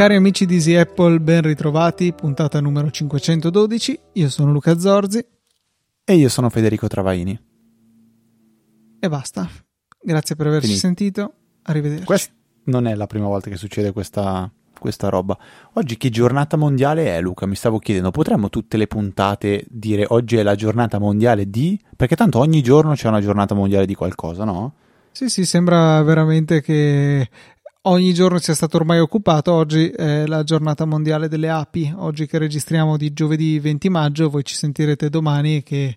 Cari amici di Easy Apple, ben ritrovati, puntata numero 512. Io sono Luca Zorzi. E io sono Federico Travaini. E basta. Grazie per averci Finito. sentito. Arrivederci. Quest- non è la prima volta che succede questa, questa roba. Oggi che giornata mondiale è, Luca? Mi stavo chiedendo, potremmo tutte le puntate dire oggi è la giornata mondiale di... Perché tanto ogni giorno c'è una giornata mondiale di qualcosa, no? Sì, sì, sembra veramente che ogni giorno sia stato ormai occupato. Oggi è la giornata mondiale delle api. Oggi che registriamo di giovedì 20 maggio, voi ci sentirete domani che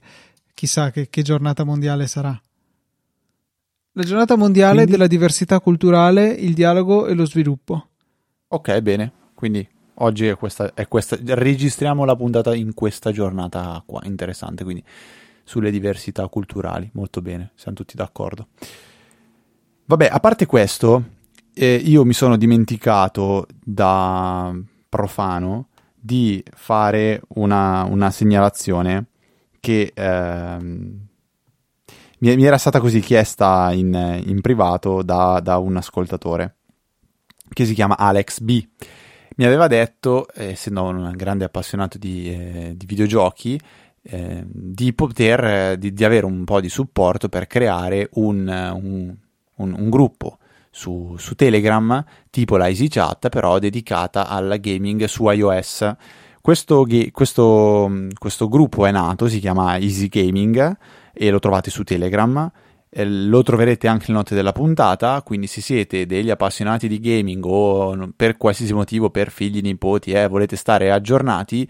chissà che, che giornata mondiale sarà. La giornata mondiale Quindi... della diversità culturale, il dialogo e lo sviluppo. Ok, bene. Quindi oggi è questa, è questa, registriamo la puntata in questa giornata qua, interessante, quindi sulle diversità culturali, molto bene, siamo tutti d'accordo. Vabbè, a parte questo, eh, io mi sono dimenticato da profano di fare una, una segnalazione che ehm, mi, mi, era stata così chiesta in, in privato da, da, un ascoltatore che si chiama Alex B. Mi aveva detto, essendo un grande appassionato di, eh, di videogiochi, eh, di poter di, di, avere un po' di supporto per creare un, un, un, un gruppo su, su Telegram, tipo la EasyChat, però dedicata al gaming su iOS. Questo, questo, questo, gruppo è nato, si chiama Easy Gaming e lo trovate su Telegram. Lo troverete anche nelle note della puntata, quindi se siete degli appassionati di gaming o per qualsiasi motivo, per figli, nipoti, eh, volete stare aggiornati,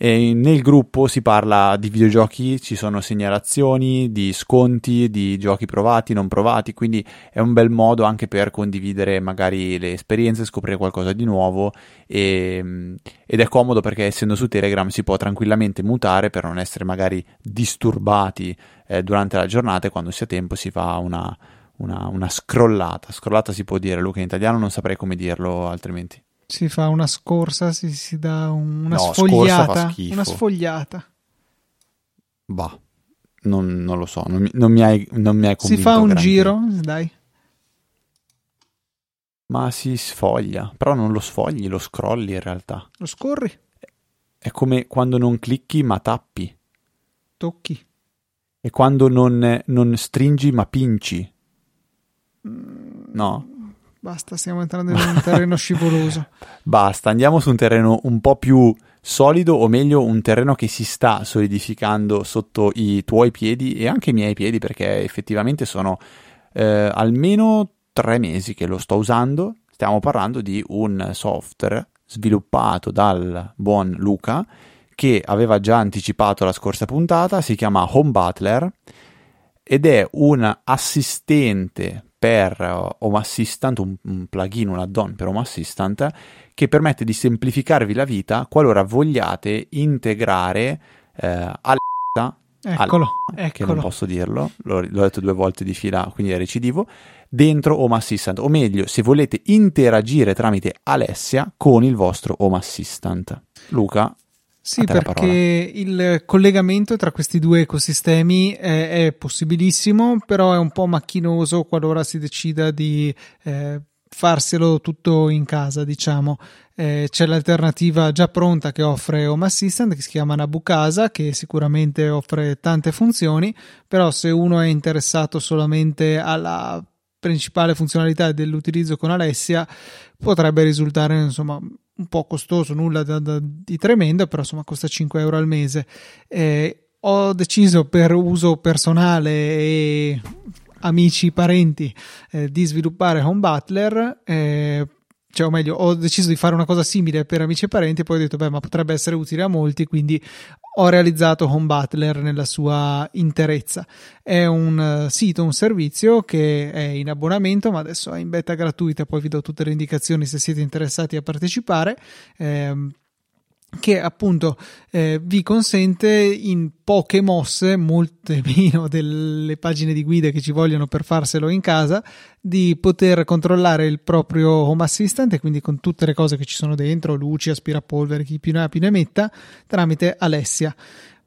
e nel gruppo si parla di videogiochi, ci sono segnalazioni di sconti, di giochi provati, non provati, quindi è un bel modo anche per condividere magari le esperienze, scoprire qualcosa di nuovo e, ed è comodo perché essendo su Telegram si può tranquillamente mutare per non essere magari disturbati eh, durante la giornata e quando si ha tempo si fa una, una, una scrollata. Scrollata si può dire, Luca in italiano non saprei come dirlo altrimenti si fa una scorsa, si, si dà una no, sfogliata. Una sfogliata. Bah, non, non, lo so, non mi, non mi hai, non mi hai Si fa un giro, dai. Ma si sfoglia, però non lo sfogli, lo scrolli in realtà. Lo scorri. È come quando non clicchi ma tappi. Tocchi. È quando non, non stringi ma pinci. No? Basta, stiamo entrando in un terreno scivoloso. Basta, andiamo su un terreno un po' più solido, o meglio, un terreno che si sta solidificando sotto i tuoi piedi e anche i miei piedi, perché effettivamente sono eh, almeno tre mesi che lo sto usando. Stiamo parlando di un software sviluppato dal buon Luca che aveva già anticipato la scorsa puntata, si chiama Home Butler ed è un assistente per Home Assistant, un, un plugin, un add-on per Home Assistant che permette di semplificarvi la vita qualora vogliate integrare eh, Alexa, eccolo, eccolo. che non posso dirlo, l'ho, l'ho detto due volte di fila, quindi è recidivo, dentro Home Assistant, o meglio, se volete interagire tramite Alessia con il vostro Home Assistant. Luca, sì, perché il collegamento tra questi due ecosistemi è, è, possibilissimo, però è un po' macchinoso qualora si decida di eh, farselo tutto in casa, diciamo. Eh, c'è l'alternativa già pronta che offre Home Assistant che si chiama Nabucasa, che sicuramente offre tante funzioni, però se uno è interessato solamente alla principale funzionalità dell'utilizzo con Alessia, potrebbe risultare insomma un po' costoso, nulla da, da, di tremendo, però insomma costa 5 euro al mese. Eh, ho deciso per uso personale e amici, parenti eh, di sviluppare Home Butler. Eh, cioè, o meglio, ho deciso di fare una cosa simile per amici e parenti, poi ho detto, beh, ma potrebbe essere utile a molti, quindi ho realizzato Home Butler nella sua interezza. È un uh, sito, un servizio che è in abbonamento, ma adesso è in beta gratuita, poi vi do tutte le indicazioni se siete interessati a partecipare. Eh, che appunto eh, vi consente in poche mosse, molte meno delle pagine di guida che ci vogliono per farselo in casa, di poter controllare il proprio Home Assistant e quindi con tutte le cose che ci sono dentro, luci, aspirapolvere, chi più ne ha più ne metta, tramite Alessia.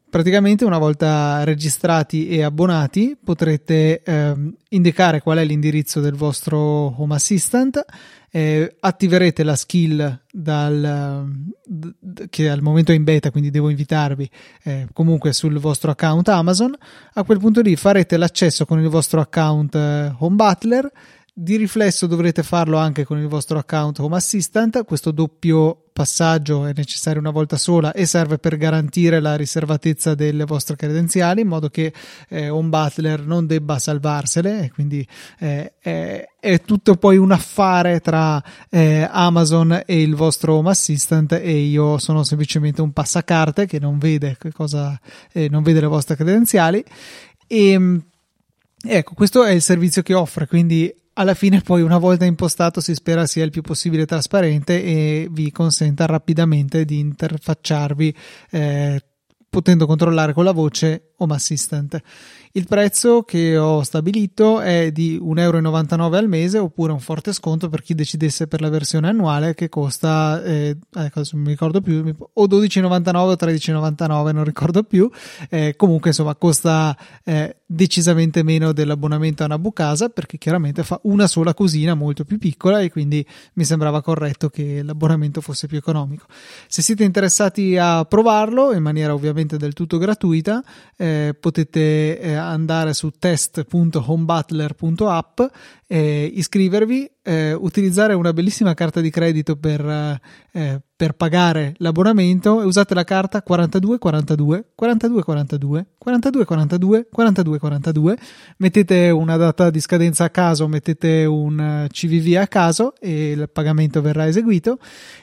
Praticamente una volta registrati e abbonati potrete eh, indicare qual è l'indirizzo del vostro Home Assistant eh, attiverete la skill dal, d- che al momento è in beta, quindi devo invitarvi eh, comunque sul vostro account Amazon. A quel punto lì farete l'accesso con il vostro account eh, Home Butler di riflesso dovrete farlo anche con il vostro account Home Assistant. Questo doppio passaggio è necessario una volta sola e serve per garantire la riservatezza delle vostre credenziali in modo che eh, Home Butler non debba salvarsele quindi eh, è, è, tutto poi un affare tra eh, Amazon e il vostro Home Assistant e io sono semplicemente un passacarte che non vede, cosa, eh, non vede le vostre credenziali e Ecco, questo è il servizio che offre, quindi alla fine poi una volta impostato si spera sia il più possibile trasparente e vi consenta rapidamente di interfacciarvi eh, potendo controllare con la voce Home Assistant. Il prezzo che ho stabilito è di 1,99 euro al mese oppure un forte sconto per chi decidesse per la versione annuale che costa, eh, ecco, non mi ricordo più, o 12,99 o 13,99, non ricordo più. Eh, comunque, insomma, costa eh, decisamente meno dell'abbonamento a Nabucasa perché chiaramente fa una sola cosina molto più piccola e quindi mi sembrava corretto che l'abbonamento fosse più economico. Se siete interessati a provarlo in maniera ovviamente del tutto gratuita, eh, potete eh, andare su test.homebutler.app, eh, iscrivervi, eh, utilizzare una bellissima carta di credito per, eh, per pagare l'abbonamento. E usate la carta 4242 4242 4242 4242 mettete una data di scadenza a caso, mettete un CVV a caso e il pagamento verrà eseguito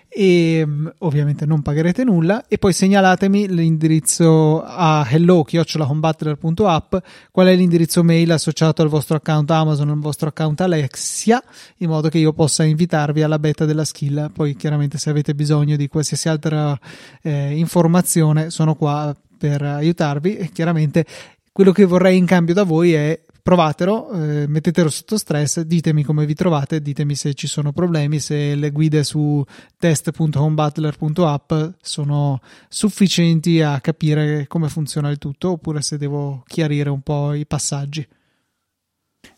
e mm, ovviamente non pagherete nulla. E poi segnalatemi l'indirizzo a hello-homebattler.app qual è l'indirizzo mail associato al vostro account Amazon al vostro account Alexia in modo che io possa invitarvi alla beta della skill. Poi chiaramente se avete bisogno di qualsiasi altra eh, informazione sono qua per aiutarvi. E chiaramente quello che vorrei in cambio da voi è provatelo, eh, mettetelo sotto stress, ditemi come vi trovate, ditemi se ci sono problemi, se le guide su test.homebutler.app sono sufficienti a capire come funziona il tutto oppure se devo chiarire un po' i passaggi.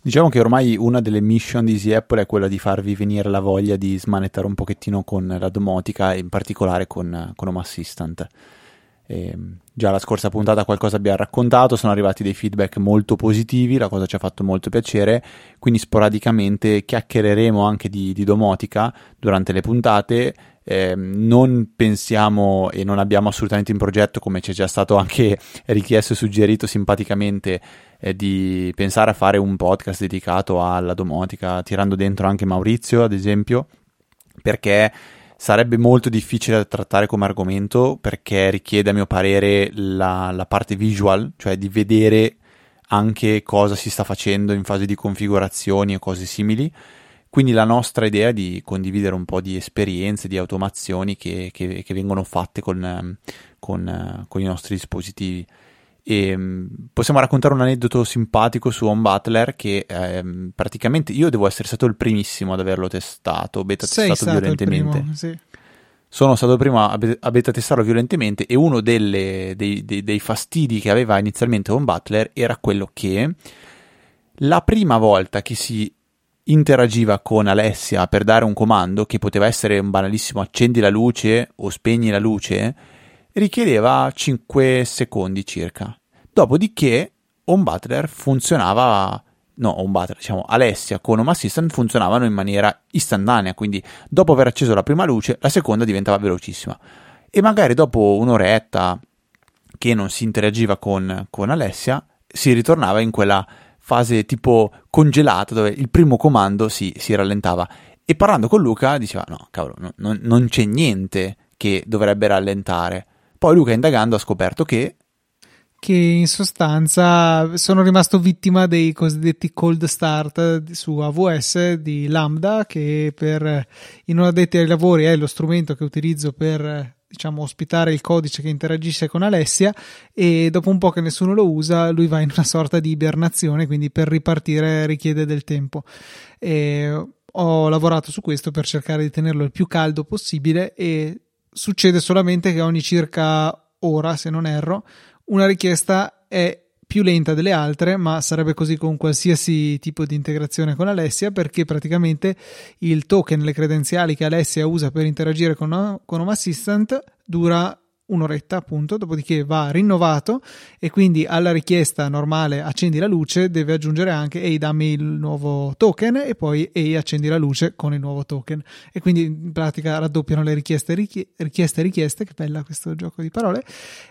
Diciamo che ormai una delle mission di Easy Apple è quella di farvi venire la voglia di smanettare un pochettino con la domotica e in particolare con, con Home Assistant eh, già la scorsa puntata qualcosa abbiamo raccontato, sono arrivati dei feedback molto positivi, la cosa ci ha fatto molto piacere, quindi sporadicamente chiacchiereremo anche di, di domotica durante le puntate. Eh, non pensiamo e non abbiamo assolutamente in progetto, come ci è già stato anche richiesto e suggerito simpaticamente, eh, di pensare a fare un podcast dedicato alla domotica, tirando dentro anche Maurizio, ad esempio, perché sarebbe molto difficile da trattare come argomento perché richiede a mio parere la, la, parte visual, cioè di vedere anche cosa si sta facendo in fase di configurazioni e cose simili. Quindi la nostra idea è di condividere un po' di esperienze, di automazioni che, che, che vengono fatte con, con, con i nostri dispositivi. E mm, possiamo raccontare un aneddoto simpatico su Home Butler che ehm, praticamente io devo essere stato il primissimo ad averlo testato, beta Sei testato violentemente. Primo, sì. Sono stato il primo a, a beta testarlo violentemente e uno delle, dei, dei, dei fastidi che aveva inizialmente Home Butler era quello che la prima volta che si interagiva con Alessia per dare un comando che poteva essere un banalissimo accendi la luce o spegni la luce richiedeva 5 secondi circa. Dopodiché Home Butler funzionava no, Home Butler, diciamo Alessia con Home Assistant funzionavano in maniera istantanea, quindi dopo aver acceso la prima luce, la seconda diventava velocissima. E magari dopo un'oretta che non si interagiva con, con Alessia, si ritornava in quella fase tipo congelata dove il primo comando si, si rallentava. E parlando con Luca diceva: No, cavolo, no, non, non c'è niente che dovrebbe rallentare. Poi Luca indagando ha scoperto che che in sostanza sono rimasto vittima dei cosiddetti cold start su AWS di Lambda che per i non addetti ai lavori è lo strumento che utilizzo per diciamo, ospitare il codice che interagisce con Alessia e dopo un po' che nessuno lo usa, lui va in una sorta di ibernazione, quindi per ripartire richiede del tempo. E ho lavorato su questo per cercare di tenerlo il più caldo possibile e succede solamente che ogni circa ora, se non erro, una richiesta è più lenta delle altre, ma sarebbe così con qualsiasi tipo di integrazione con Alessia, perché praticamente il token, le credenziali che Alessia usa per interagire con, con Home Assistant dura un'oretta appunto, dopodiché va rinnovato e quindi alla richiesta normale accendi la luce deve aggiungere anche ehi dammi il nuovo token e poi ehi accendi la luce con il nuovo token e quindi in pratica raddoppiano le richieste richieste richieste, che bella questo gioco di parole,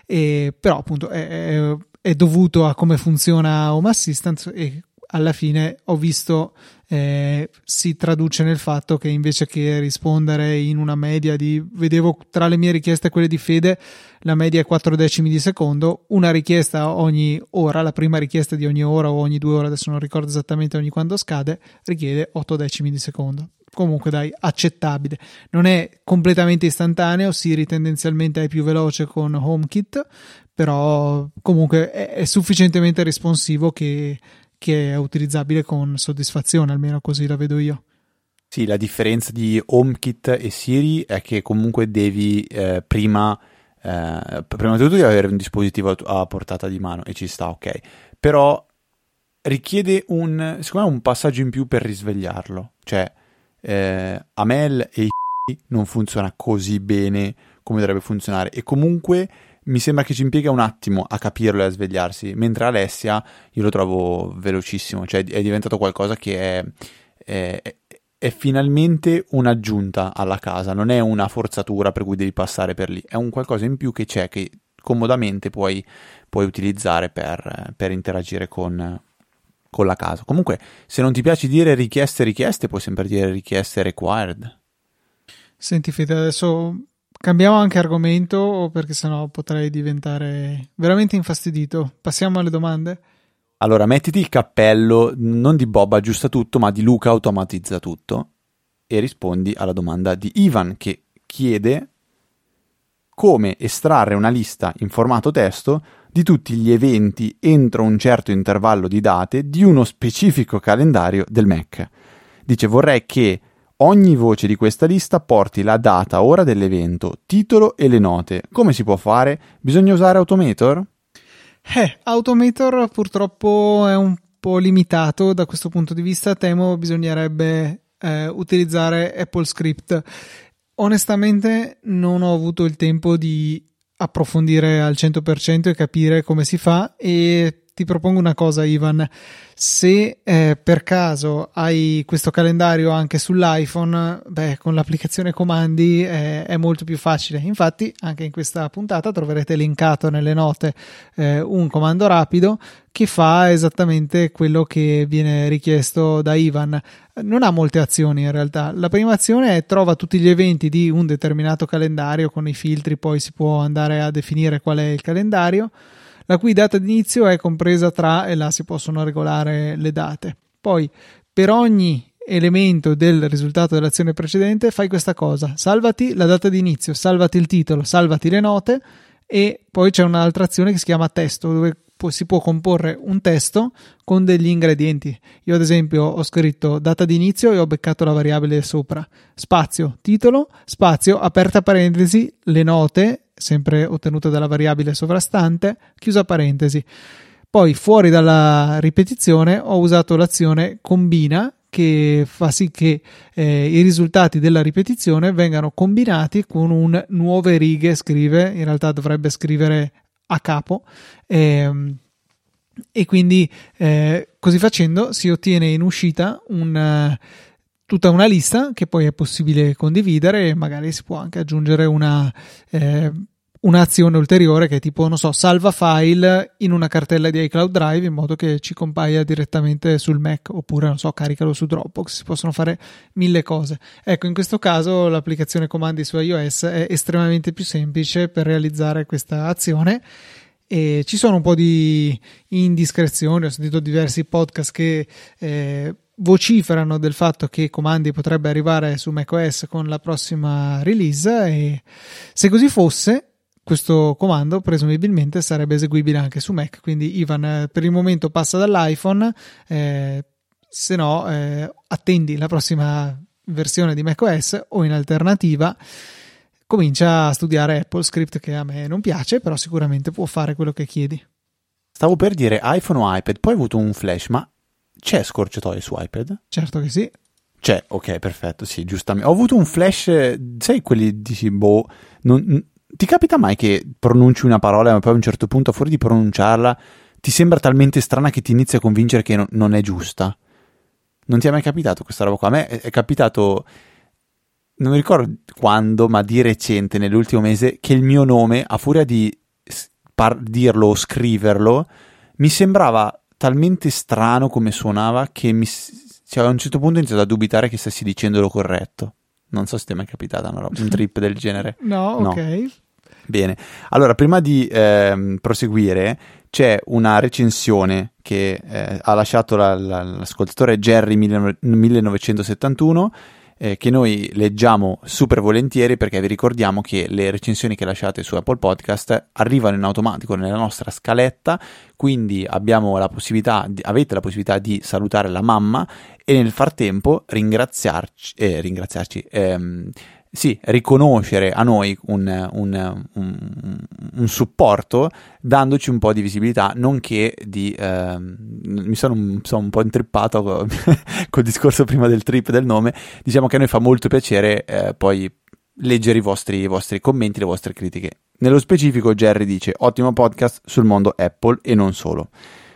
e, però appunto è, è è dovuto a come funziona Home Assistant e alla fine ho visto eh, si traduce nel fatto che invece che rispondere in una media di vedevo tra le mie richieste e quelle di Fede la media è 4 decimi di secondo. Una richiesta ogni ora la prima richiesta di ogni ora o ogni due ore adesso non ricordo esattamente ogni quando scade richiede 8 decimi di secondo. Comunque dai accettabile. Non è completamente istantaneo Siri tendenzialmente è più veloce con HomeKit però comunque è, è sufficientemente responsivo che, che, è utilizzabile con soddisfazione, almeno così la vedo io. Sì, la differenza di HomeKit e Siri è che comunque devi eh, prima, eh, prima di tutto devi avere un dispositivo a portata di mano e ci sta, ok. Però richiede un, secondo me, un passaggio in più per risvegliarlo. Cioè, eh, Amel e non funziona così bene come dovrebbe funzionare e comunque mi sembra che ci impiega un attimo a capirlo e a svegliarsi, mentre Alessia io lo trovo velocissimo, cioè è diventato qualcosa che è, è, è finalmente un'aggiunta alla casa, non è una forzatura per cui devi passare per lì, è un qualcosa in più che c'è che comodamente puoi, puoi utilizzare per, per interagire con, con la casa. Comunque, se non ti piace dire richieste richieste, puoi sempre dire richieste required. Senti Fede, adesso Cambiamo anche argomento perché sennò potrei diventare veramente infastidito. Passiamo alle domande? Allora, mettiti il cappello non di Bob aggiusta tutto, ma di Luca automatizza tutto e rispondi alla domanda di Ivan che chiede come estrarre una lista in formato testo di tutti gli eventi entro un certo intervallo di date di uno specifico calendario del Mac. Dice vorrei che Ogni voce di questa lista porti la data, ora dell'evento, titolo e le note. Come si può fare? Bisogna usare Automator? Eh, Automator purtroppo è un po' limitato da questo punto di vista. Temo bisognerebbe eh, utilizzare Apple Script. Onestamente non ho avuto il tempo di approfondire al 100% e capire come si fa e ti propongo una cosa Ivan se eh, per caso hai questo calendario anche sull'iPhone, beh, con l'applicazione comandi eh, è molto più facile. Infatti, anche in questa puntata troverete linkato nelle note eh, un comando rapido che fa esattamente quello che viene richiesto da Ivan. Non ha molte azioni in realtà. La prima azione è trova tutti gli eventi di un determinato calendario con i filtri, poi si può andare a definire qual è il calendario la cui data d'inizio è compresa tra e là si possono regolare le date. Poi per ogni elemento del risultato dell'azione precedente fai questa cosa, salvati la data d'inizio, salvati il titolo, salvati le note e poi c'è un'altra azione che si chiama testo dove si può comporre un testo con degli ingredienti. Io ad esempio ho scritto data d'inizio e ho beccato la variabile sopra, spazio, titolo, spazio, aperta parentesi, le note sempre ottenuta dalla variabile sovrastante, chiusa parentesi. Poi fuori dalla ripetizione ho usato l'azione combina che fa sì che eh, i risultati della ripetizione vengano combinati con un nuove righe, scrive, in realtà dovrebbe scrivere a capo. Ehm, e quindi eh, così facendo si ottiene in uscita un, tutta una lista che poi è possibile condividere e magari si può anche aggiungere una eh, un'azione ulteriore che è tipo, non so, salva file in una cartella di iCloud Drive in modo che ci compaia direttamente sul Mac oppure, non so, caricalo su Dropbox, si possono fare mille cose. Ecco, in questo caso l'applicazione comandi su iOS è estremamente più semplice per realizzare questa azione e ci sono un po' di indiscrezioni, ho sentito diversi podcast che eh, vociferano del fatto che Comandi potrebbe arrivare su macOS con la prossima release e se così fosse questo comando presumibilmente sarebbe eseguibile anche su Mac. Quindi Ivan eh, per il momento passa dall'iPhone eh, se no eh, attendi la prossima versione di macOS o in alternativa. Comincia a studiare Apple Script che a me non piace però sicuramente può fare quello che chiedi. Stavo per dire iPhone o iPad poi ho avuto un flash ma c'è scorciatoie su iPad? Certo che sì. C'è, ok, perfetto, sì, giustamente. Ho avuto un flash, sai quelli dici, boh, non, ti capita mai che pronunci una parola ma poi a un certo punto, fuori di pronunciarla, ti sembra talmente strana che ti inizia a convincere che no, non è giusta? Non ti è mai capitato questa roba qua? A me è, capitato, non mi ricordo quando, ma di recente, nell'ultimo mese, che il mio nome, a furia di par- dirlo o scriverlo, mi sembrava talmente strano come suonava che mi, cioè, a un certo punto ho iniziato a dubitare che stessi dicendolo corretto. Non so se ti è mai capitata una roba, un trip del genere. No, no, ok. Bene, allora prima di eh, proseguire c'è una recensione che eh, ha lasciato la, la, l'ascoltatore Jerry 1971 eh, che noi leggiamo super volentieri perché vi ricordiamo che le recensioni che lasciate su Apple Podcast arrivano in automatico nella nostra scaletta, quindi la di, avete la possibilità di salutare la mamma e nel frattempo ringraziarci, eh, ringraziarci ehm, sì, riconoscere a noi un, un, un, un, supporto dandoci un po' di visibilità, nonché di... Eh, mi sono, sono, un po' intrippato col discorso prima del trip del nome, diciamo che a noi fa molto piacere eh, poi leggere i vostri, i vostri commenti, le vostre critiche. Nello specifico Jerry dice ottimo podcast sul mondo Apple e non solo.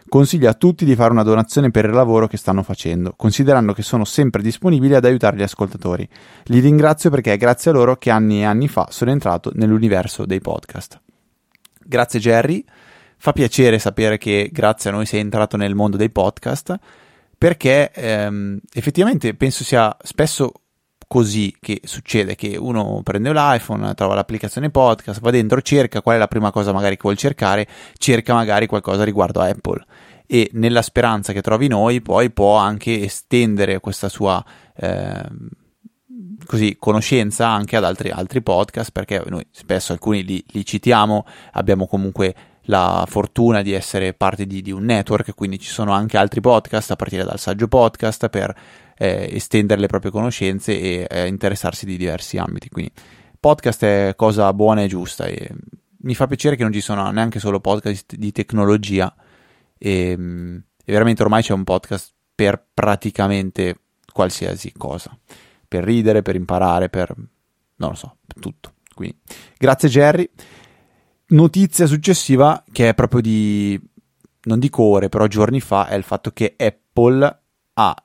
Consiglio a tutti di fare una donazione per il lavoro che stanno facendo, considerando che sono sempre disponibili ad aiutare gli ascoltatori. Li ringrazio perché è grazie a loro che anni e anni fa sono entrato nell'universo dei podcast. Grazie Jerry, fa piacere sapere che grazie a noi sei entrato nel mondo dei podcast, perché ehm, effettivamente penso sia spesso così che succede che uno prende l'iPhone, trova l'applicazione podcast, va dentro, cerca qual è la prima cosa magari che vuol cercare, cerca magari qualcosa riguardo a Apple. E nella speranza che trovi noi poi può anche estendere questa sua eh, così, conoscenza anche ad altri, altri, podcast perché noi spesso alcuni li, li, citiamo, abbiamo comunque la fortuna di essere parte di, di un network, quindi ci sono anche altri podcast a partire dal saggio podcast per eh, estendere le proprie conoscenze e eh, interessarsi di diversi ambiti. Quindi podcast è cosa buona e giusta e mi fa piacere che non ci sono neanche solo podcast di tecnologia e, e veramente ormai c'è un podcast per praticamente qualsiasi cosa, per ridere, per imparare, per non lo so, per tutto. Quindi grazie Jerry. Notizia successiva che è proprio di non dico ore, però giorni fa è il fatto che Apple ha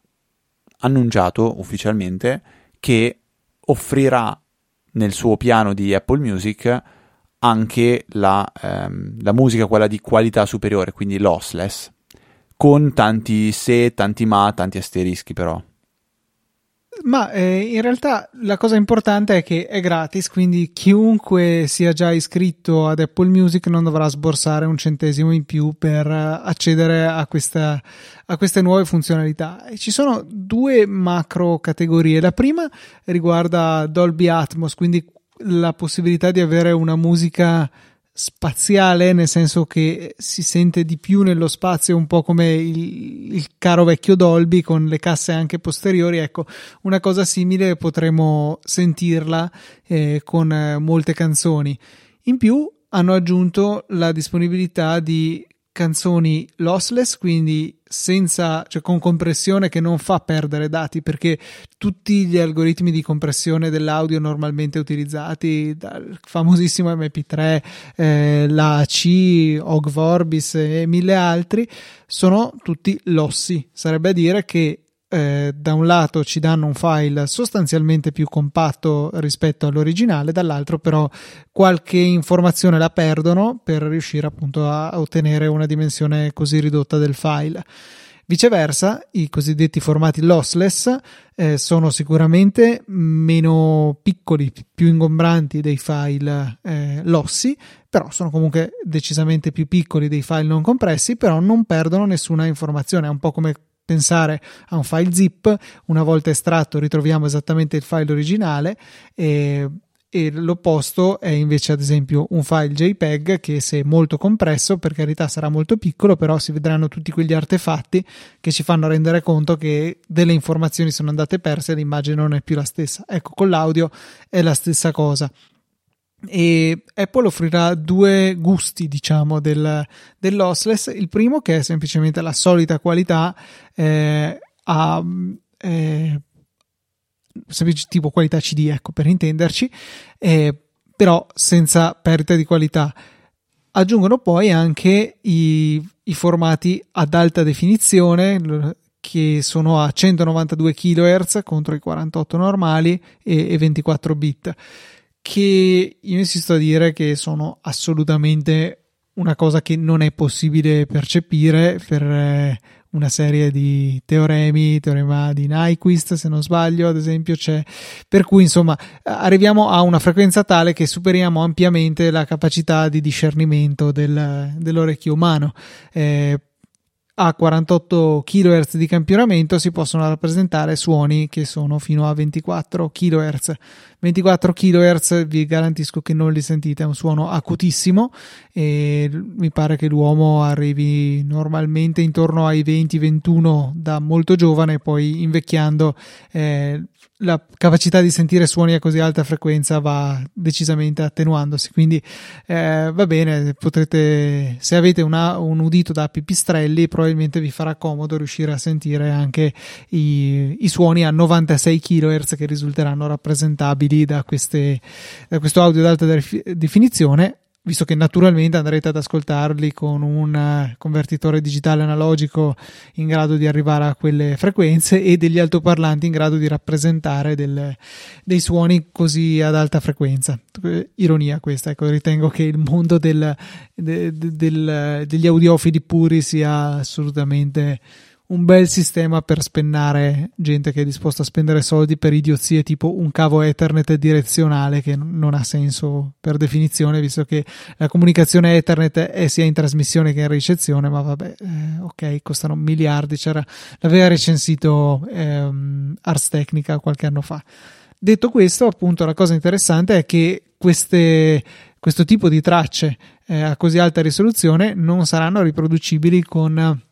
annunciato ufficialmente che offrirà nel suo piano di Apple Music anche la, ehm, la musica, quella di qualità superiore, quindi lossless, con tanti se, tanti ma, tanti asterischi però. Ma eh, in realtà la cosa importante è che è gratis, quindi chiunque sia già iscritto ad Apple Music non dovrà sborsare un centesimo in più per accedere a, questa, a queste nuove funzionalità. E ci sono due macro categorie. La prima riguarda Dolby Atmos, quindi la possibilità di avere una musica spaziale, nel senso che si sente di più nello spazio, un po' come il, il, caro vecchio Dolby con le casse anche posteriori. Ecco, una cosa simile potremo sentirla eh, con eh, molte canzoni. In più hanno aggiunto la disponibilità di canzoni lossless, quindi senza, cioè con compressione che non fa perdere dati perché tutti gli algoritmi di compressione dell'audio normalmente utilizzati dal famosissimo MP3, eh, la C, OG Vorbis e mille altri sono tutti lossi. Sarebbe a dire che eh, da un lato ci danno un file sostanzialmente più compatto rispetto all'originale, dall'altro però qualche informazione la perdono per riuscire appunto a ottenere una dimensione così ridotta del file. Viceversa, i cosiddetti formati lossless eh, sono sicuramente meno piccoli, più ingombranti dei file eh, lossi, però sono comunque decisamente più piccoli dei file non compressi, però non perdono nessuna informazione, è un po' come pensare a un file zip, una volta estratto ritroviamo esattamente il file originale e e l'opposto è invece ad esempio un file JPEG che se molto compresso per carità sarà molto piccolo però si vedranno tutti quegli artefatti che ci fanno rendere conto che delle informazioni sono andate perse e l'immagine non è più la stessa. Ecco con l'audio è la stessa cosa e Apple offrirà due gusti diciamo del, del lossless il primo che è semplicemente la solita qualità eh, a eh, tipo qualità CD, ecco per intenderci, eh, però senza perdita di qualità. Aggiungono poi anche i, i formati ad alta definizione che sono a 192 kHz contro i 48 normali e, e 24 bit che io insisto a dire che sono assolutamente una cosa che non è possibile percepire per eh, una serie di teoremi, teorema di Nyquist se non sbaglio ad esempio c'è, per cui insomma arriviamo a una frequenza tale che superiamo ampiamente la capacità di discernimento del, dell'orecchio umano. Eh, a 48 kHz di campionamento si possono rappresentare suoni che sono fino a 24 kHz. 24 kHz vi garantisco che non li sentite, è un suono acutissimo e mi pare che l'uomo arrivi normalmente intorno ai 20-21 da molto giovane, poi invecchiando eh, la capacità di sentire suoni a così alta frequenza va decisamente attenuandosi. Quindi eh, va bene, potrete, se avete una, un udito da pipistrelli, probabilmente vi farà comodo riuscire a sentire anche i, i suoni a 96 kHz che risulteranno rappresentabili da, queste, da questo audio ad alta definizione visto che naturalmente andrete ad ascoltarli con un convertitore digitale analogico in grado di arrivare a quelle frequenze e degli altoparlanti in grado di rappresentare del, dei suoni così ad alta frequenza. Ironia questa, ecco, ritengo che il mondo del, del, del, degli audiofili puri sia assolutamente un bel sistema per spennare gente che è disposta a spendere soldi per idiozie tipo un cavo Ethernet direzionale che non ha senso per definizione visto che la comunicazione Ethernet è sia in trasmissione che in ricezione ma vabbè eh, ok costano miliardi. C'era l'aveva recensito ehm, Ars Technica qualche anno fa. Detto questo appunto la cosa interessante è che queste questo tipo di tracce eh, a così alta risoluzione non saranno riproducibili con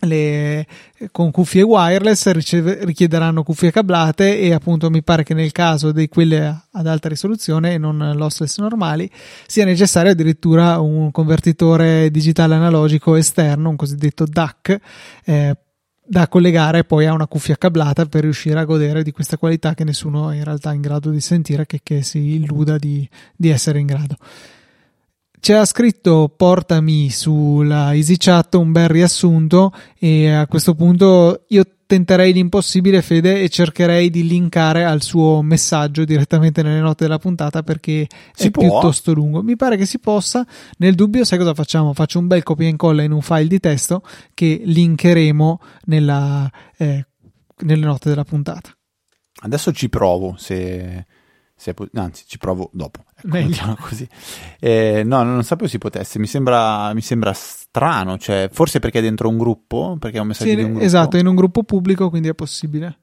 le, con cuffie wireless riceve, richiederanno cuffie cablate e appunto mi pare che nel caso di quelle ad alta risoluzione e non lossless normali sia necessario addirittura un convertitore digitale analogico esterno, un cosiddetto DAC, eh, da collegare poi a una cuffia cablata per riuscire a godere di questa qualità che nessuno è in realtà in grado di sentire, che, che si illuda di, di essere in grado c'era scritto portami sulla EasyChat un bel riassunto e a questo punto io tenterei l'impossibile Fede e cercherei di linkare al suo messaggio direttamente nelle note della puntata perché si è può? piuttosto lungo. Mi pare che si possa. Nel dubbio sai cosa facciamo? Faccio un bel copia e incolla in un file di testo che linkeremo nella, eh, nelle note della puntata. Adesso ci provo se po- anzi, ci provo dopo. Ecco, così. Eh, no, non sapevo si potesse. Mi sembra, mi sembra strano. Cioè, forse perché è dentro un gruppo? Perché è un messaggio sì, di un gruppo. Esatto, è in un gruppo pubblico, quindi è possibile.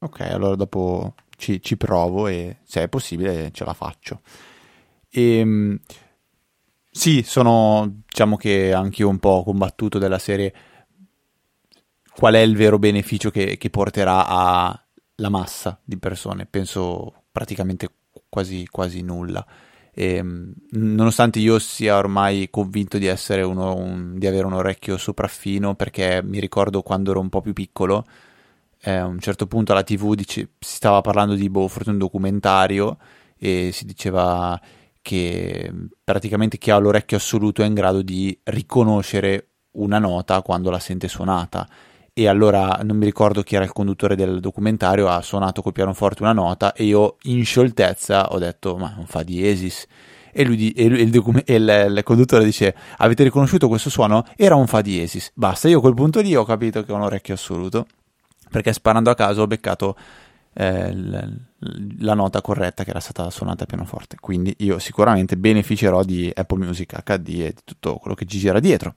Ok, allora dopo ci, ci provo e se è possibile ce la faccio. E, ehm, sì, sono, diciamo che anche io un po' combattuto della serie. Qual è il vero beneficio che, che porterà alla massa di persone? Penso praticamente quasi, quasi nulla. E, ehm, nonostante io sia ormai convinto di, uno, un, di avere un orecchio sopraffino, perché mi ricordo quando ero un po' più piccolo, eh, a un certo punto alla tv dice, si stava parlando di boh, forse un documentario e si diceva che praticamente chi ha l'orecchio assoluto è in grado di riconoscere una nota quando la sente suonata e allora non mi ricordo chi era il conduttore del documentario, ha suonato col pianoforte una nota e io in scioltezza ho detto ma non fa diesis e, lui e, lui, il, docu- e il, il, conduttore dice avete riconosciuto questo suono? Era un fa diesis, basta, io a quel punto lì ho capito che ho un orecchio assoluto perché sparando a caso ho beccato eh, l, la nota corretta che era stata suonata a pianoforte. Quindi io sicuramente beneficerò di Apple Music HD e di tutto quello che ci gira dietro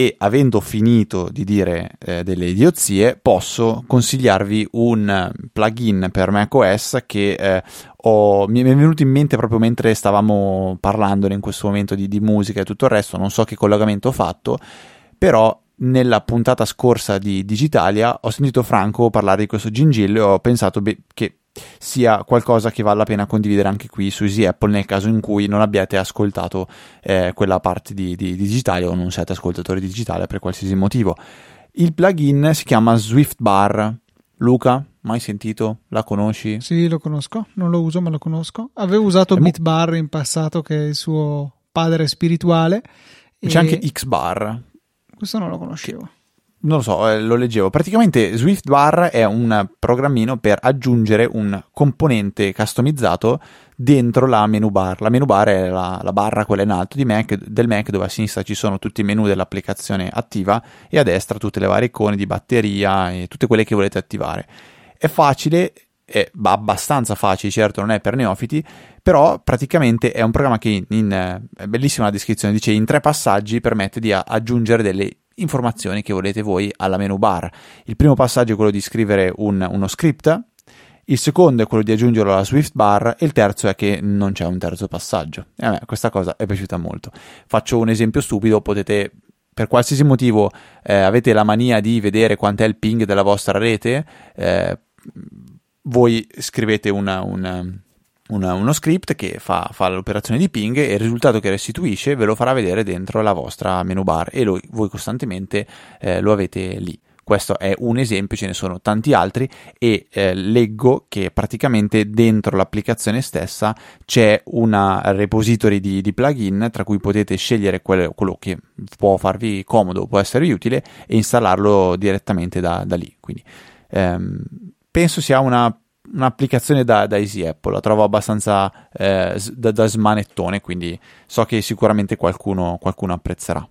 e avendo finito di dire eh, delle idiozie posso consigliarvi un plugin per macOS che eh, ho, mi è venuto in mente proprio mentre stavamo parlandone in questo momento di, di musica e tutto il resto, non so che collegamento ho fatto, però nella puntata scorsa di Digitalia ho sentito Franco parlare di questo gingillo e ho pensato beh, che sia qualcosa che vale la pena condividere anche qui su Easy Apple nel caso in cui non abbiate ascoltato eh, quella parte di, di, di digitale o non siete ascoltatori digitale per qualsiasi motivo. Il plugin si chiama Swift Bar. Luca, mai sentito? La conosci? Sì, lo conosco, non lo uso ma lo conosco. Avevo usato mo- Bitbar in passato che è il suo padre spirituale. C'è e... anche Xbar. Questo non lo conoscevo non lo so, eh, lo leggevo. Praticamente SwiftBar è un programmino per aggiungere un componente customizzato dentro la menu bar. La menu bar è la, la barra, quella in alto Mac, del Mac, dove a sinistra ci sono tutti i menu dell'applicazione attiva e a destra tutte le varie icone di batteria e tutte quelle che volete attivare. È facile, è abbastanza facile, certo non è per neofiti, però praticamente è un programma che in, in è bellissima la descrizione, dice in tre passaggi permette di aggiungere delle informazioni che volete voi alla menu bar. Il primo passaggio è quello di scrivere un, uno script, il secondo è quello di aggiungerlo alla Swift bar e il terzo è che non c'è un terzo passaggio. E a me questa cosa è piaciuta molto. Faccio un esempio stupido, potete per qualsiasi motivo eh, avete la mania di vedere quant'è il ping della vostra rete, eh, voi scrivete una, una una, uno script che fa, fa, l'operazione di ping e il risultato che restituisce ve lo farà vedere dentro la vostra menu bar e lo, voi costantemente eh, lo avete lì. Questo è un esempio, ce ne sono tanti altri e eh, leggo che praticamente dentro l'applicazione stessa c'è una repository di, di plugin tra cui potete scegliere quello, quello, che può farvi comodo, può esservi utile e installarlo direttamente da, da lì. Quindi ehm, penso sia una un'applicazione da, da Easy Apple, la trovo abbastanza eh, da, da, smanettone, quindi so che sicuramente qualcuno, qualcuno apprezzerà.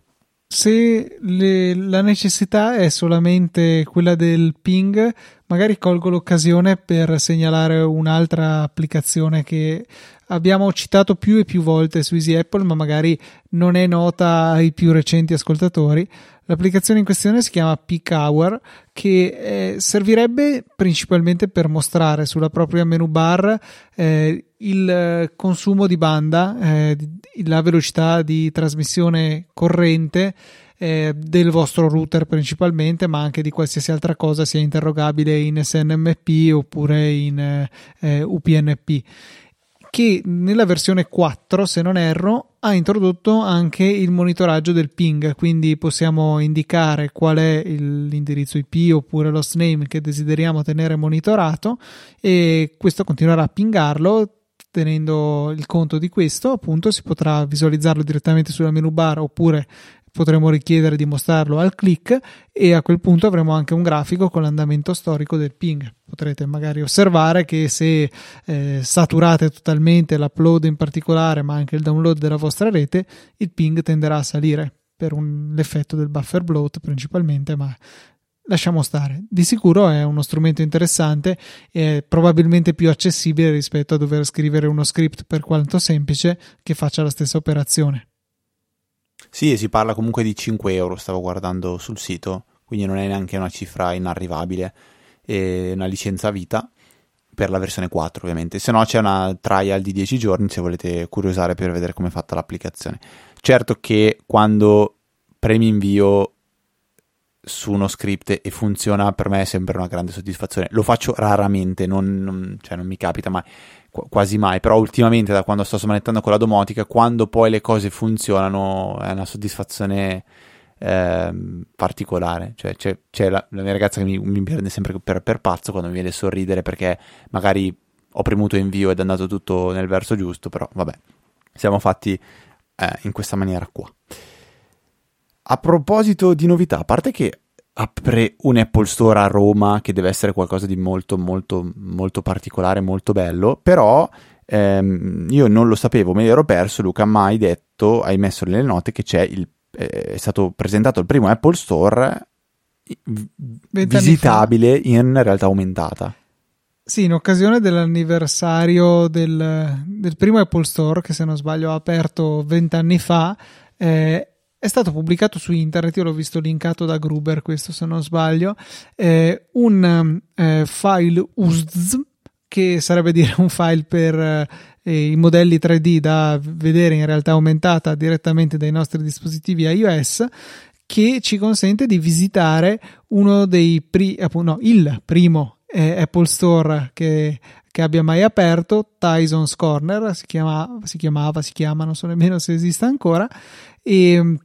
Se le, la necessità è solamente quella del ping, magari colgo l'occasione per segnalare un'altra applicazione che abbiamo citato più e più volte su Easy Apple, ma magari non è nota ai più recenti ascoltatori. L'applicazione in questione si chiama Peak Hour, che eh, servirebbe principalmente per mostrare sulla propria menu bar eh, il consumo di banda, eh, la velocità di trasmissione corrente eh, del vostro router principalmente, ma anche di qualsiasi altra cosa sia interrogabile in SNMP oppure in eh, UPnP che nella versione 4, se non erro, ha introdotto anche il monitoraggio del ping, quindi possiamo indicare qual è l'indirizzo IP oppure l'host name che desideriamo tenere monitorato e questo continuerà a pingarlo. Tenendo il conto di questo appunto si potrà visualizzarlo direttamente sulla menu bar oppure potremo richiedere di mostrarlo al click e a quel punto avremo anche un grafico con l'andamento storico del ping. Potrete magari osservare che se eh, saturate totalmente l'upload in particolare, ma anche il download della vostra rete, il ping tenderà a salire per un, l'effetto del buffer bloat principalmente, ma lasciamo stare. Di sicuro è uno strumento interessante e probabilmente più accessibile rispetto a dover scrivere uno script per quanto semplice che faccia la stessa operazione. Sì, si parla comunque di 5 euro, stavo guardando sul sito, quindi non è neanche una cifra inarrivabile, è una licenza vita per la versione 4 ovviamente, se no c'è una trial di 10 giorni se volete curiosare per vedere come è fatta l'applicazione. Certo che quando premi invio su uno script e funziona per me è sempre una grande soddisfazione. Lo faccio raramente, non, non, cioè non mi capita mai quasi mai, però ultimamente da quando sto smanettando con la domotica, quando poi le cose funzionano è una soddisfazione eh, particolare, cioè c'è, c'è la, la, mia ragazza che mi, mi prende sempre per, per, pazzo quando mi viene a sorridere perché magari ho premuto invio ed è andato tutto nel verso giusto, però vabbè, siamo fatti eh, in questa maniera qua. A proposito di novità, a parte che apre un Apple Store a Roma che deve essere qualcosa di molto molto molto particolare, molto bello, però ehm, io non lo sapevo, me l'ero perso, Luca ma hai detto, hai messo nelle note che c'è il, eh, è stato presentato il primo Apple Store visitabile in realtà aumentata. Sì, in occasione dell'anniversario del, del, primo Apple Store, che se non sbaglio ha aperto vent'anni fa, eh, è stato pubblicato su internet, io l'ho visto linkato da Gruber, questo se non sbaglio, eh, un eh, file USDZ, che sarebbe dire un file per eh, i modelli 3D da vedere in realtà aumentata direttamente dai nostri dispositivi iOS, che ci consente di visitare uno dei pri- no, il primo eh, Apple Store che, che, abbia mai aperto, Tyson's Corner, si, chiama, si chiamava, si chiama, non so nemmeno se esiste ancora, e